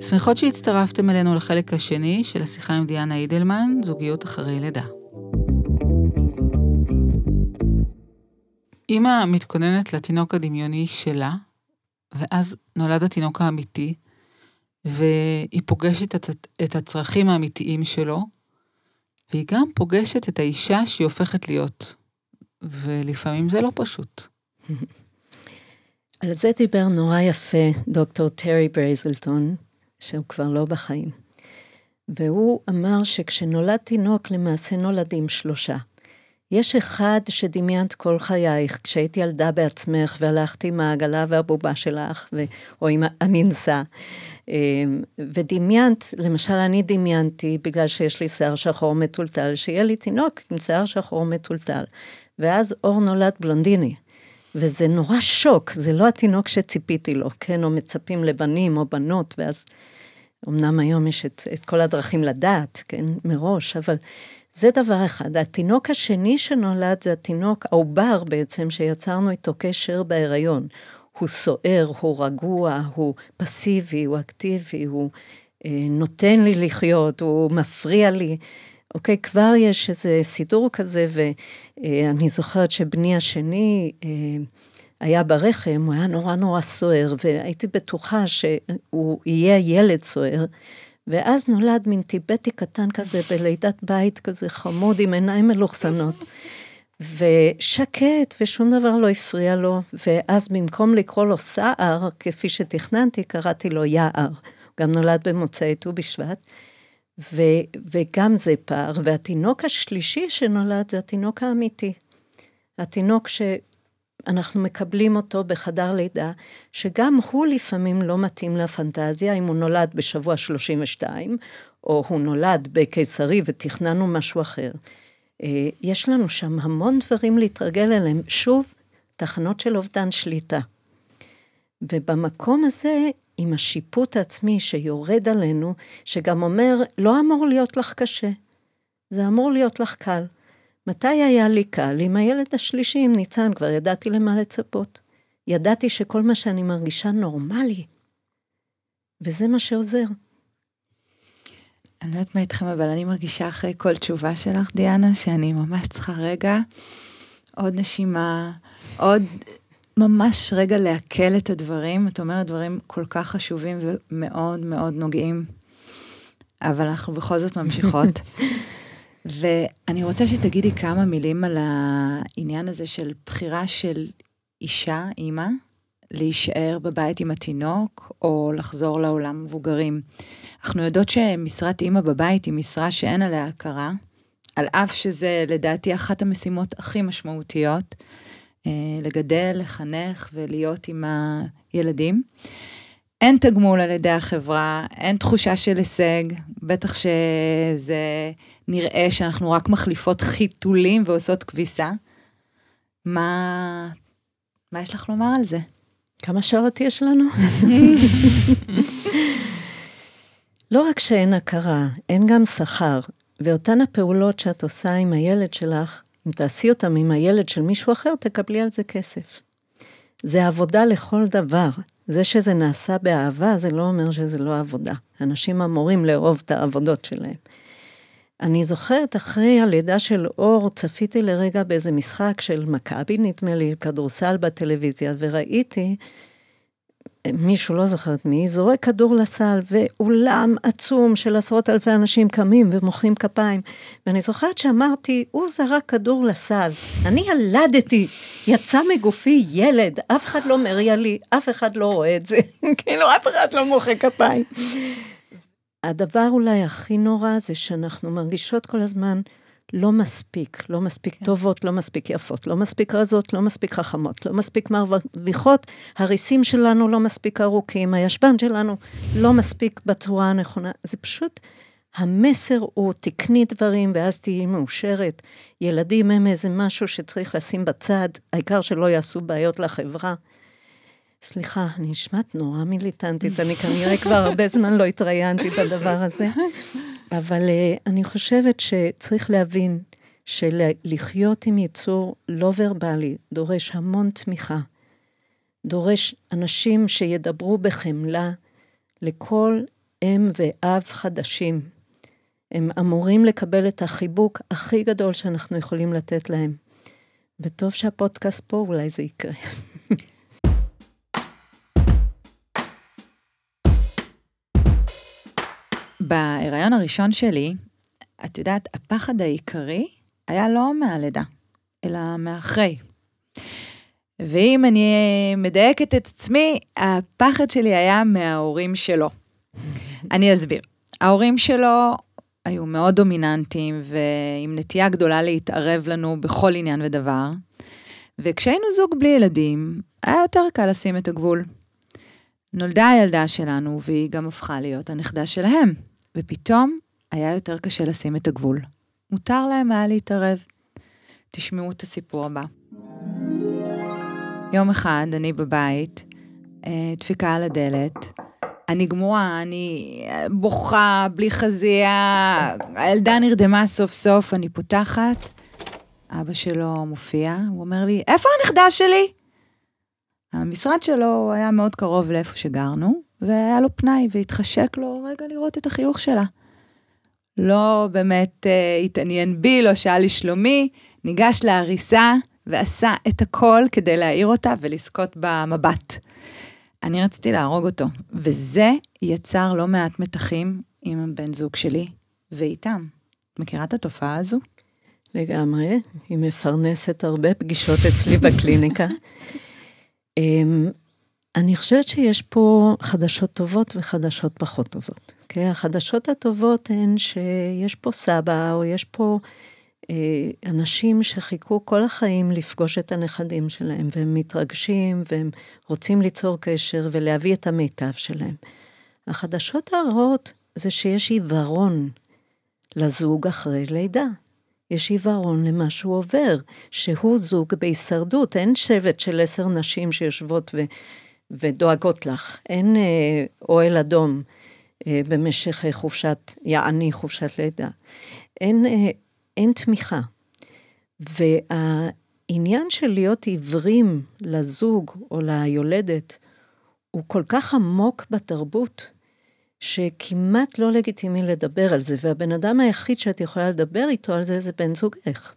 שמחות שהצטרפתם אלינו לחלק השני של השיחה עם דיאנה אידלמן, זוגיות אחרי לידה. אימא מתכוננת לתינוק הדמיוני שלה, ואז נולד התינוק האמיתי, והיא פוגשת את הצרכים האמיתיים שלו, והיא גם פוגשת את האישה שהיא הופכת להיות, ולפעמים זה לא פשוט. על זה דיבר נורא יפה דוקטור טרי ברייזלטון, שהוא כבר לא בחיים. והוא אמר שכשנולד תינוק למעשה נולדים שלושה. יש אחד שדמיינת כל חייך, כשהיית ילדה בעצמך והלכתי עם העגלה והבובה שלך, ו... או עם המנסה, אמ, ודמיינת, למשל אני דמיינתי, בגלל שיש לי שיער שחור מטולטל, שיהיה לי תינוק עם שיער שחור מטולטל. ואז אור נולד בלונדיני. וזה נורא שוק, זה לא התינוק שציפיתי לו, כן, או מצפים לבנים או בנות, ואז אמנם היום יש את, את כל הדרכים לדעת, כן, מראש, אבל זה דבר אחד. התינוק השני שנולד זה התינוק, העובר בעצם, שיצרנו איתו קשר בהיריון. הוא סוער, הוא רגוע, הוא פסיבי, הוא אקטיבי, הוא אה, נותן לי לחיות, הוא מפריע לי. אוקיי, כבר יש איזה סידור כזה, ואני זוכרת שבני השני אה, היה ברחם, הוא היה נורא נורא סוער, והייתי בטוחה שהוא יהיה ילד סוער. ואז נולד מין טיבטי קטן כזה בלידת בית כזה חמוד עם עיניים מלוכסנות. ושקט, ושום דבר לא הפריע לו, ואז במקום לקרוא לו סער, כפי שתכננתי, קראתי לו יער. הוא גם נולד במוצאי ט"ו בשבט, ו, וגם זה פער. והתינוק השלישי שנולד זה התינוק האמיתי. התינוק שאנחנו מקבלים אותו בחדר לידה, שגם הוא לפעמים לא מתאים לפנטזיה, אם הוא נולד בשבוע 32, או הוא נולד בקיסרי ותכננו משהו אחר. אה, יש לנו שם המון דברים להתרגל אליהם. שוב, תחנות של אובדן שליטה. ובמקום הזה, עם השיפוט העצמי שיורד עלינו, שגם אומר, לא אמור להיות לך קשה, זה אמור להיות לך קל. מתי היה לי קל? עם הילד השלישי, עם ניצן, כבר ידעתי למה לצפות. ידעתי שכל מה שאני מרגישה נורמלי, וזה מה שעוזר. אני לא יודעת מה איתכם, אבל אני מרגישה אחרי כל תשובה שלך, דיאנה, שאני ממש צריכה רגע, עוד נשימה, עוד ממש רגע לעכל את הדברים. את אומרת דברים כל כך חשובים ומאוד מאוד נוגעים, אבל אנחנו בכל זאת ממשיכות. ואני רוצה שתגידי כמה מילים על העניין הזה של בחירה של אישה, אימא, להישאר בבית עם התינוק, או לחזור לעולם מבוגרים. אנחנו יודעות שמשרת אימא בבית היא משרה שאין עליה הכרה, על אף שזה לדעתי אחת המשימות הכי משמעותיות, לגדל, לחנך ולהיות עם הילדים. אין תגמול על ידי החברה, אין תחושה של הישג, בטח שזה נראה שאנחנו רק מחליפות חיתולים ועושות כביסה. מה, מה יש לך לומר על זה? כמה שעות יש לנו? לא רק שאין הכרה, אין גם שכר, ואותן הפעולות שאת עושה עם הילד שלך, אם תעשי אותן עם הילד של מישהו אחר, תקבלי על זה כסף. זה עבודה לכל דבר. זה שזה נעשה באהבה, זה לא אומר שזה לא עבודה. אנשים אמורים לאהוב את העבודות שלהם. אני זוכרת, אחרי הלידה של אור, צפיתי לרגע באיזה משחק של מכבי, נדמה לי, כדורסל בטלוויזיה, וראיתי מישהו, לא זוכרת מי, זורק כדור לסל, ואולם עצום של עשרות אלפי אנשים קמים ומוחאים כפיים. ואני זוכרת שאמרתי, הוא זרק כדור לסל, אני ילדתי, יצא מגופי ילד, אף אחד לא מריע לי, אף אחד לא רואה את זה, כאילו אף אחד לא מוחא כפיים. הדבר אולי הכי נורא זה שאנחנו מרגישות כל הזמן לא מספיק, לא מספיק כן. טובות, לא מספיק יפות, לא מספיק רזות, לא מספיק חכמות, לא מספיק מרוויחות, הריסים שלנו לא מספיק ארוכים, הישבן שלנו לא מספיק בצורה הנכונה. זה פשוט, המסר הוא תקני דברים ואז תהיי מאושרת. ילדים הם איזה משהו שצריך לשים בצד, העיקר שלא יעשו בעיות לחברה. סליחה, אני נשמעת נורא מיליטנטית, אני כנראה כבר הרבה זמן לא התראיינתי בדבר הזה, אבל uh, אני חושבת שצריך להבין שלחיות עם יצור לא ורבלי דורש המון תמיכה, דורש אנשים שידברו בחמלה לכל אם ואב חדשים. הם אמורים לקבל את החיבוק הכי גדול שאנחנו יכולים לתת להם. וטוב שהפודקאסט פה, אולי זה יקרה. בהיריון הראשון שלי, את יודעת, הפחד העיקרי היה לא מהלידה, אלא מאחרי. ואם אני מדייקת את עצמי, הפחד שלי היה מההורים שלו. אני אסביר. ההורים שלו היו מאוד דומיננטיים ועם נטייה גדולה להתערב לנו בכל עניין ודבר. וכשהיינו זוג בלי ילדים, היה יותר קל לשים את הגבול. נולדה הילדה שלנו והיא גם הפכה להיות הנכדה שלהם, ופתאום היה יותר קשה לשים את הגבול. מותר להם היה להתערב. תשמעו את הסיפור הבא. יום אחד אני בבית, אה, דפיקה על הדלת, אני גמורה, אני בוכה, בלי חזייה, הילדה נרדמה סוף סוף, אני פותחת, אבא שלו מופיע, הוא אומר לי, איפה הנכדה שלי? המשרד שלו היה מאוד קרוב לאיפה שגרנו, והיה לו פנאי, והתחשק לו רגע לראות את החיוך שלה. לא באמת אה, התעניין בי, לא שאל לשלומי, ניגש להריסה ועשה את הכל כדי להעיר אותה ולזכות במבט. אני רציתי להרוג אותו, וזה יצר לא מעט מתחים עם הבן זוג שלי ואיתם. מכירה את התופעה הזו? לגמרי, היא מפרנסת הרבה פגישות אצלי בקליניקה. אני חושבת שיש פה חדשות טובות וחדשות פחות טובות. Okay? אוקיי? החדשות הטובות הן שיש פה סבא, או יש פה אה, אנשים שחיכו כל החיים לפגוש את הנכדים שלהם, והם מתרגשים, והם רוצים ליצור קשר ולהביא את המיטב שלהם. החדשות הרעות זה שיש עיוורון לזוג אחרי לידה. יש עיוורון למה שהוא עובר, שהוא זוג בהישרדות, אין שבט של עשר נשים שיושבות ו, ודואגות לך, אין אה, אוהל אדום אה, במשך חופשת, יעני חופשת לידה. אין אה, אין תמיכה. והעניין של להיות עיוורים לזוג או ליולדת, הוא כל כך עמוק בתרבות, שכמעט לא לגיטימי לדבר על זה, והבן אדם היחיד שאת יכולה לדבר איתו על זה, זה בן זוגך.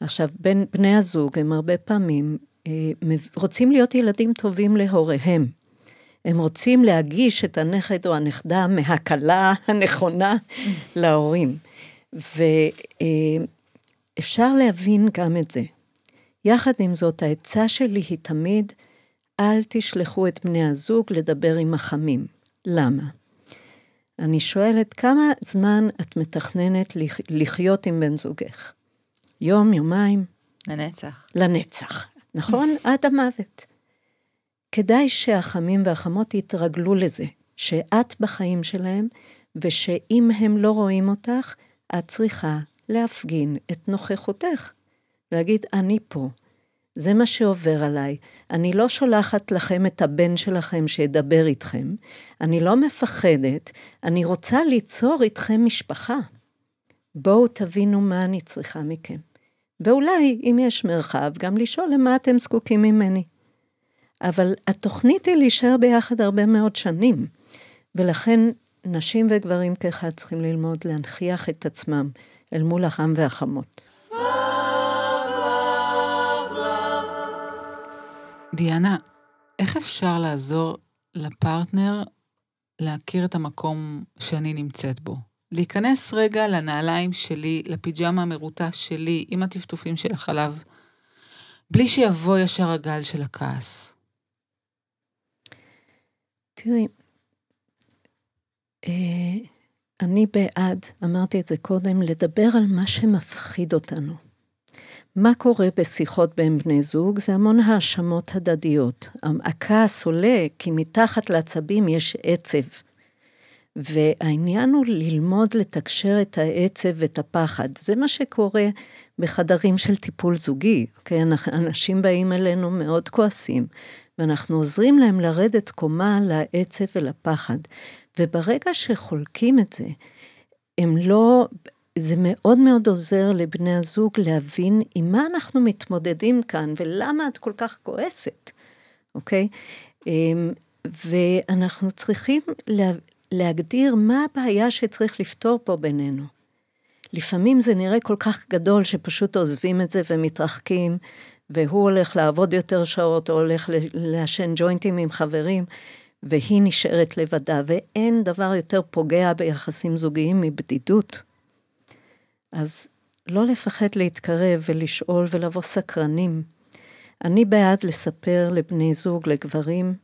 עכשיו, בין בני הזוג הם הרבה פעמים אה, רוצים להיות ילדים טובים להוריהם. הם רוצים להגיש את הנכד או הנכדה מהקלה הנכונה להורים. ואפשר להבין גם את זה. יחד עם זאת, העצה שלי היא תמיד, אל תשלחו את בני הזוג לדבר עם החמים. למה? אני שואלת, כמה זמן את מתכננת לחיות עם בן זוגך? יום, יומיים? לנצח. לנצח, נכון? עד המוות. כדאי שהחמים והחמות יתרגלו לזה, שאת בחיים שלהם, ושאם הם לא רואים אותך, את צריכה להפגין את נוכחותך. להגיד, אני פה. זה מה שעובר עליי. אני לא שולחת לכם את הבן שלכם שידבר איתכם. אני לא מפחדת, אני רוצה ליצור איתכם משפחה. בואו תבינו מה אני צריכה מכם. ואולי, אם יש מרחב, גם לשאול למה אתם זקוקים ממני. אבל התוכנית היא להישאר ביחד הרבה מאוד שנים, ולכן נשים וגברים כאחד צריכים ללמוד להנכיח את עצמם אל מול החם והחמות. דיאנה, איך אפשר לעזור לפרטנר להכיר את המקום שאני נמצאת בו? להיכנס רגע לנעליים שלי, לפיג'מה המרוטה שלי, עם הטפטופים של החלב, בלי שיבוא ישר הגל של הכעס. תראי, אה, אני בעד, אמרתי את זה קודם, לדבר על מה שמפחיד אותנו. מה קורה בשיחות בין בני זוג? זה המון האשמות הדדיות. הכעס עולה כי מתחת לעצבים יש עצב. והעניין הוא ללמוד לתקשר את העצב ואת הפחד. זה מה שקורה בחדרים של טיפול זוגי, אוקיי? אנשים באים אלינו מאוד כועסים, ואנחנו עוזרים להם לרדת קומה לעצב ולפחד. וברגע שחולקים את זה, הם לא, זה מאוד מאוד עוזר לבני הזוג להבין עם מה אנחנו מתמודדים כאן ולמה את כל כך כועסת, אוקיי? אמ, ואנחנו צריכים להגדיר מה הבעיה שצריך לפתור פה בינינו. לפעמים זה נראה כל כך גדול שפשוט עוזבים את זה ומתרחקים, והוא הולך לעבוד יותר שעות, או הולך לעשן ג'וינטים עם חברים, והיא נשארת לבדה, ואין דבר יותר פוגע ביחסים זוגיים מבדידות. אז לא לפחד להתקרב ולשאול ולבוא סקרנים. אני בעד לספר לבני זוג, לגברים,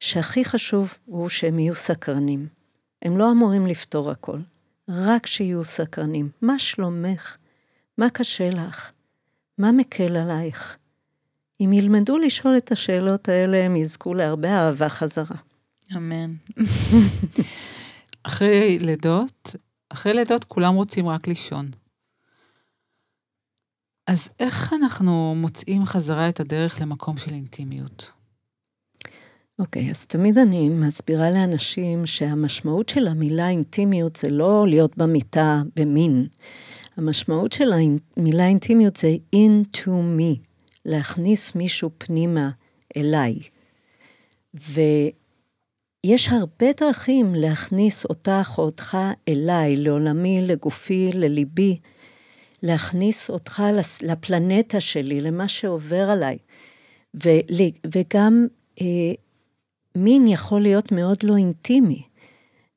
שהכי חשוב הוא שהם יהיו סקרנים. הם לא אמורים לפתור הכל, רק שיהיו סקרנים. מה שלומך? מה קשה לך? מה מקל עלייך? אם ילמדו לשאול את השאלות האלה, הם יזכו להרבה אהבה חזרה. אמן. אחרי לידות, אחרי לידות כולם רוצים רק לישון. אז איך אנחנו מוצאים חזרה את הדרך למקום של אינטימיות? אוקיי, okay, אז תמיד אני מסבירה לאנשים שהמשמעות של המילה אינטימיות זה לא להיות במיטה במין. המשמעות של המילה אינטימיות זה into me, להכניס מישהו פנימה אליי. ויש הרבה דרכים להכניס אותך או אותך אליי, לעולמי, לגופי, לליבי. להכניס אותך לפלנטה שלי, למה שעובר עליי. וגם אה, מין יכול להיות מאוד לא אינטימי.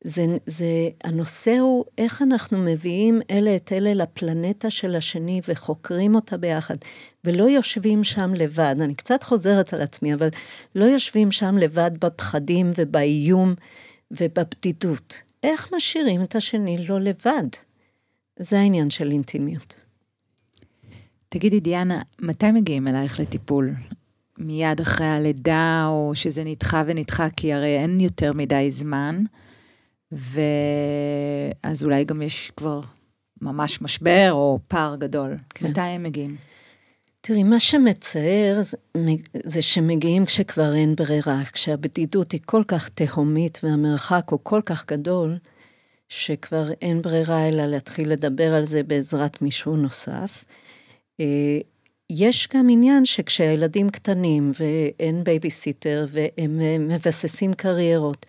זה, זה, הנושא הוא איך אנחנו מביאים אלה את אלה לפלנטה של השני וחוקרים אותה ביחד, ולא יושבים שם לבד. אני קצת חוזרת על עצמי, אבל לא יושבים שם לבד בפחדים ובאיום ובבדידות. איך משאירים את השני לא לבד? זה העניין של אינטימיות. תגידי, דיאנה, מתי מגיעים אלייך לטיפול? מיד אחרי הלידה, או שזה נדחה ונדחה, כי הרי אין יותר מדי זמן, ואז אולי גם יש כבר ממש משבר או פער גדול. כן. מתי הם מגיעים? תראי, מה שמצער זה, זה שמגיעים כשכבר אין ברירה, כשהבדידות היא כל כך תהומית והמרחק הוא כל כך גדול, שכבר אין ברירה אלא להתחיל לדבר על זה בעזרת מישהו נוסף. אה, יש גם עניין שכשהילדים קטנים ואין בייביסיטר והם מבססים קריירות,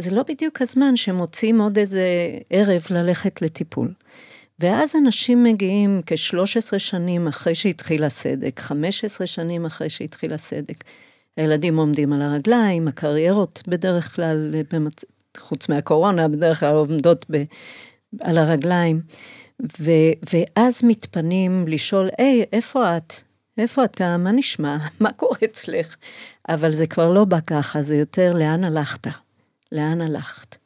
זה לא בדיוק הזמן שמוצאים עוד איזה ערב ללכת לטיפול. ואז אנשים מגיעים כ-13 שנים אחרי שהתחיל הסדק, 15 שנים אחרי שהתחיל הסדק. הילדים עומדים על הרגליים, הקריירות בדרך כלל, במצ... חוץ מהקורונה, בדרך כלל עומדות ב... על הרגליים. ו... ואז מתפנים לשאול, היי, איפה את? איפה אתה? מה נשמע? מה קורה אצלך? אבל זה כבר לא בא ככה, זה יותר לאן הלכת? לאן הלכת?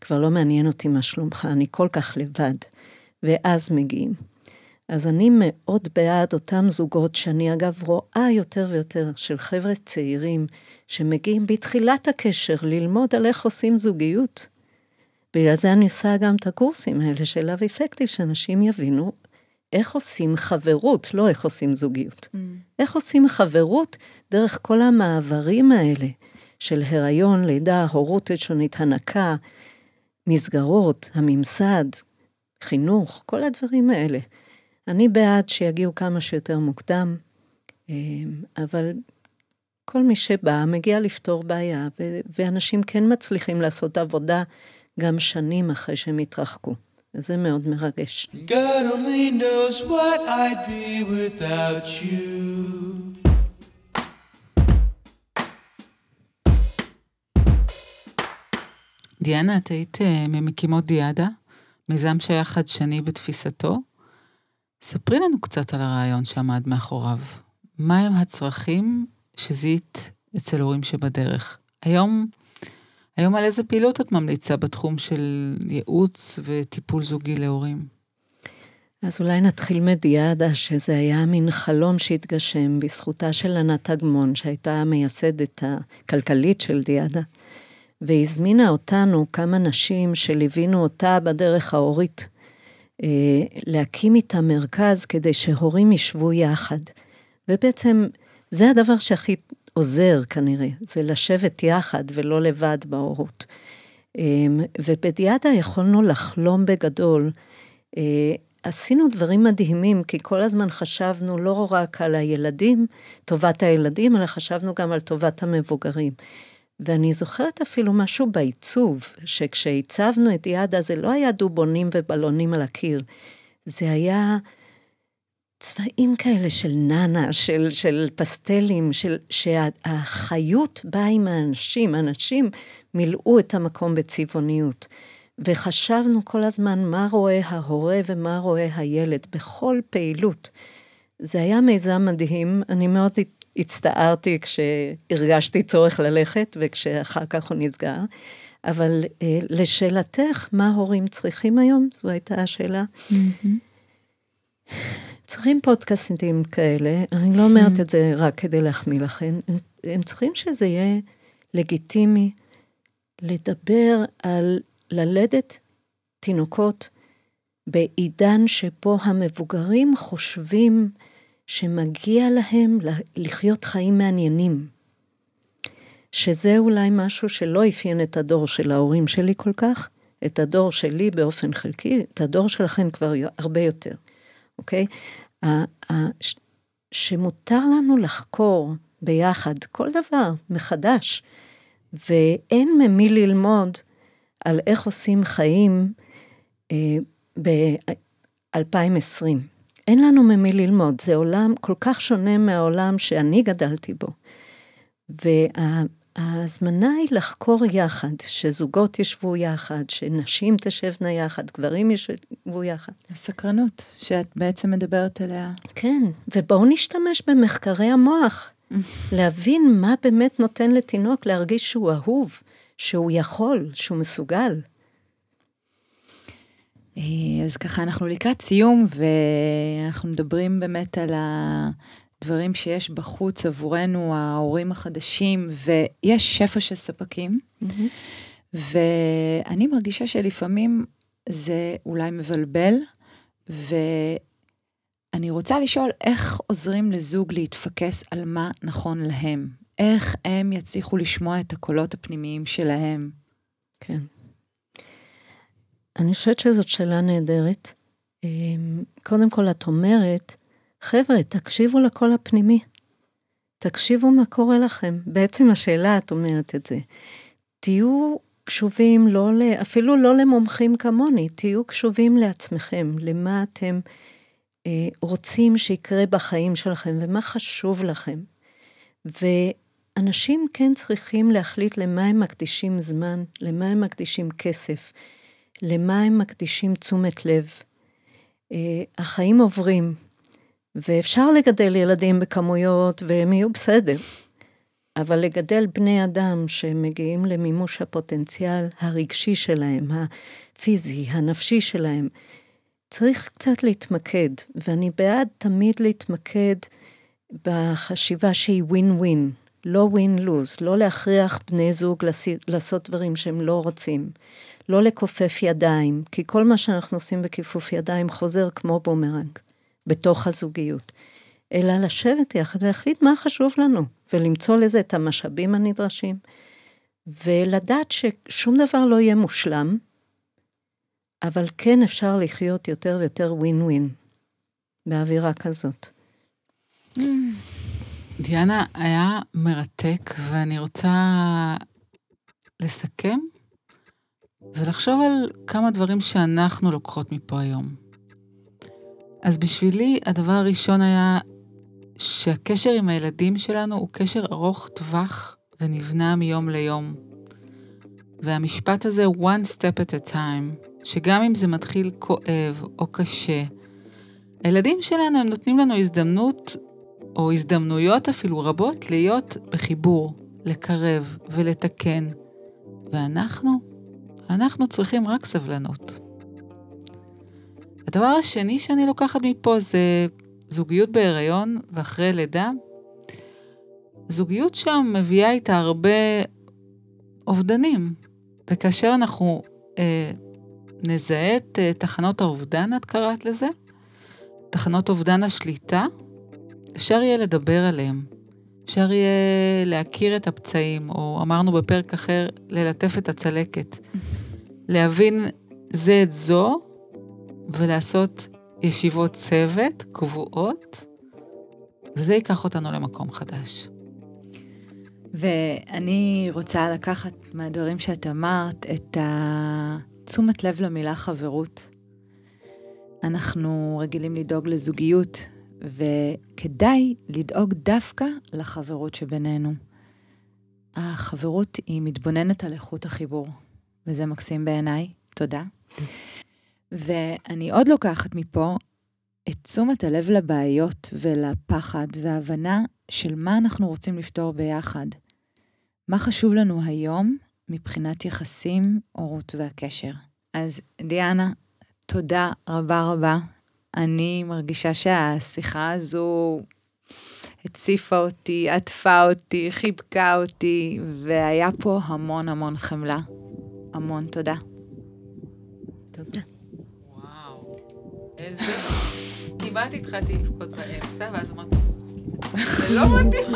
כבר לא מעניין אותי מה שלומך, אני כל כך לבד. ואז מגיעים. אז אני מאוד בעד אותם זוגות שאני אגב רואה יותר ויותר של חבר'ה צעירים שמגיעים בתחילת הקשר ללמוד על איך עושים זוגיות. בגלל זה אני עושה גם את הקורסים האלה של Love Effective, שאנשים יבינו איך עושים חברות, לא איך עושים זוגיות. Mm. איך עושים חברות דרך כל המעברים האלה של הריון, לידה, הורות ראשונית, הנקה, מסגרות, הממסד, חינוך, כל הדברים האלה. אני בעד שיגיעו כמה שיותר מוקדם, אה, אבל כל מי שבא מגיע לפתור בעיה, ואנשים כן מצליחים לעשות עבודה גם שנים אחרי שהם התרחקו. וזה מאוד מרגש. God only knows what I'd be without you. דיאנה, את היית uh, ממקימות דיאדה, מיזם שהיה חדשני בתפיסתו. ספרי לנו קצת על הרעיון שעמד מאחוריו. מהם הצרכים שזיהית אצל הורים שבדרך? היום היום על איזה פעילות את ממליצה בתחום של ייעוץ וטיפול זוגי להורים? אז אולי נתחיל מדיאדה, שזה היה מין חלום שהתגשם בזכותה של ענת אגמון, שהייתה המייסדת הכלכלית של דיאדה, והזמינה אותנו, כמה נשים שליווינו אותה בדרך ההורית, אה, להקים איתה מרכז כדי שהורים ישבו יחד. ובעצם זה הדבר שהכי עוזר כנראה, זה לשבת יחד ולא לבד בהורות. אמ, ובדיאדה יכולנו לחלום בגדול. אה, עשינו דברים מדהימים, כי כל הזמן חשבנו לא רק על הילדים, טובת הילדים, אלא חשבנו גם על טובת המבוגרים. ואני זוכרת אפילו משהו בעיצוב, שכשעיצבנו את יעדה זה לא היה דובונים ובלונים על הקיר, זה היה צבעים כאלה של נאנה, של, של פסטלים, של, שהחיות באה עם האנשים, אנשים מילאו את המקום בצבעוניות. וחשבנו כל הזמן מה רואה ההורה ומה רואה הילד בכל פעילות. זה היה מיזם מדהים, אני מאוד הצטערתי כשהרגשתי צורך ללכת וכשאחר כך הוא נסגר. אבל אה, לשאלתך, מה הורים צריכים היום? זו הייתה השאלה. Mm-hmm. צריכים פודקאסטים כאלה, אני לא אומרת. את זה רק כדי להחמיא לכם, הם, הם צריכים שזה יהיה לגיטימי לדבר על ללדת תינוקות בעידן שבו המבוגרים חושבים שמגיע להם לחיות חיים מעניינים. שזה אולי משהו שלא אפיין את הדור של ההורים שלי כל כך, את הדור שלי באופן חלקי, את הדור שלכם כבר הרבה יותר, אוקיי? שמותר לנו לחקור ביחד כל דבר מחדש, ואין ממי ללמוד על איך עושים חיים אה, ב-2020. אין לנו ממי ללמוד, זה עולם כל כך שונה מהעולם שאני גדלתי בו. וההזמנה היא לחקור יחד, שזוגות ישבו יחד, שנשים תשבנה יחד, גברים ישבו יחד. הסקרנות שאת בעצם מדברת עליה. כן, ובואו נשתמש במחקרי המוח, להבין מה באמת נותן לתינוק להרגיש שהוא אהוב, שהוא יכול, שהוא מסוגל. אה, אז ככה, אנחנו לקראת סיום, ואנחנו מדברים באמת על הדברים שיש בחוץ עבורנו, ההורים החדשים, ויש שפע של ספקים, mm-hmm. ואני מרגישה שלפעמים זה אולי מבלבל, ואני רוצה לשאול איך עוזרים לזוג להתפקס על מה נכון להם. איך הם יצליחו לשמוע את הקולות הפנימיים שלהם. כן. אני חושבת שזאת שאלה נהדרת. אמ, קודם כל, את אומרת, חבר'ה, תקשיבו לקול הפנימי. תקשיבו מה קורה לכם. בעצם השאלה, את אומרת את זה. תהיו קשובים, לא ל... אפילו לא למומחים כמוני, תהיו קשובים לעצמכם, למה אתם אה, רוצים שיקרה בחיים שלכם ומה חשוב לכם. ואנשים כן צריכים להחליט למה הם מקדישים זמן, למה הם מקדישים כסף, למה הם מקדישים תשומת לב. Uh, החיים עוברים, ואפשר לגדל ילדים בכמויות והם יהיו בסדר, אבל לגדל בני אדם שמגיעים למימוש הפוטנציאל הרגשי שלהם, הפיזי, הנפשי שלהם, צריך קצת להתמקד, ואני בעד תמיד להתמקד בחשיבה שהיא ווין ווין, לא ווין לוז, לא להכריח בני זוג לעשות דברים שהם לא רוצים. לא לכופף ידיים, כי כל מה שאנחנו עושים בכיפוף ידיים חוזר כמו בומרנג, בתוך הזוגיות. אלא לשבת יחד ולהחליט מה חשוב לנו, ולמצוא לזה את המשאבים הנדרשים, ולדעת ששום דבר לא יהיה מושלם, אבל כן אפשר לחיות יותר ויותר ווין ווין באווירה כזאת. דיאנה, היה מרתק, ואני רוצה לסכם ולחשוב על כמה דברים שאנחנו לוקחות מפה היום. אז בשבילי הדבר הראשון היה שהקשר עם הילדים שלנו הוא קשר ארוך טווח ונבנה מיום ליום. והמשפט הזה, one step at a time, שגם אם זה מתחיל כואב או קשה, הילדים שלנו הם נותנים לנו הזדמנות, או הזדמנויות אפילו רבות, להיות בחיבור, לקרב ולתקן. ואנחנו אנחנו צריכים רק סבלנות. הדבר השני שאני לוקחת מפה זה זוגיות בהיריון ואחרי לידה. זוגיות שם מביאה איתה הרבה אובדנים, וכאשר אנחנו אה, נזהה את אה, תחנות האובדן, את קראת לזה, תחנות אובדן השליטה, אפשר יהיה לדבר עליהם. אפשר יהיה להכיר את הפצעים, או אמרנו בפרק אחר, ללטף את הצלקת. להבין זה את זו, ולעשות ישיבות צוות קבועות, וזה ייקח אותנו למקום חדש. ואני רוצה לקחת מהדברים שאת אמרת את תשומת לב למילה חברות. אנחנו רגילים לדאוג לזוגיות, וכדאי לדאוג דווקא לחברות שבינינו. החברות היא מתבוננת על איכות החיבור, וזה מקסים בעיניי. תודה. ואני עוד לוקחת מפה את תשומת הלב לבעיות ולפחד והבנה של מה אנחנו רוצים לפתור ביחד. מה חשוב לנו היום מבחינת יחסים, הורות והקשר. אז דיאנה, תודה רבה רבה. אני מרגישה שהשיחה הזו הציפה אותי, עטפה אותי, חיבקה אותי, והיה פה המון המון חמלה. המון תודה. תודה. איזה... כמעט התחלתי לבכות באמצע, ואז אמרתי, זה לא מתאים.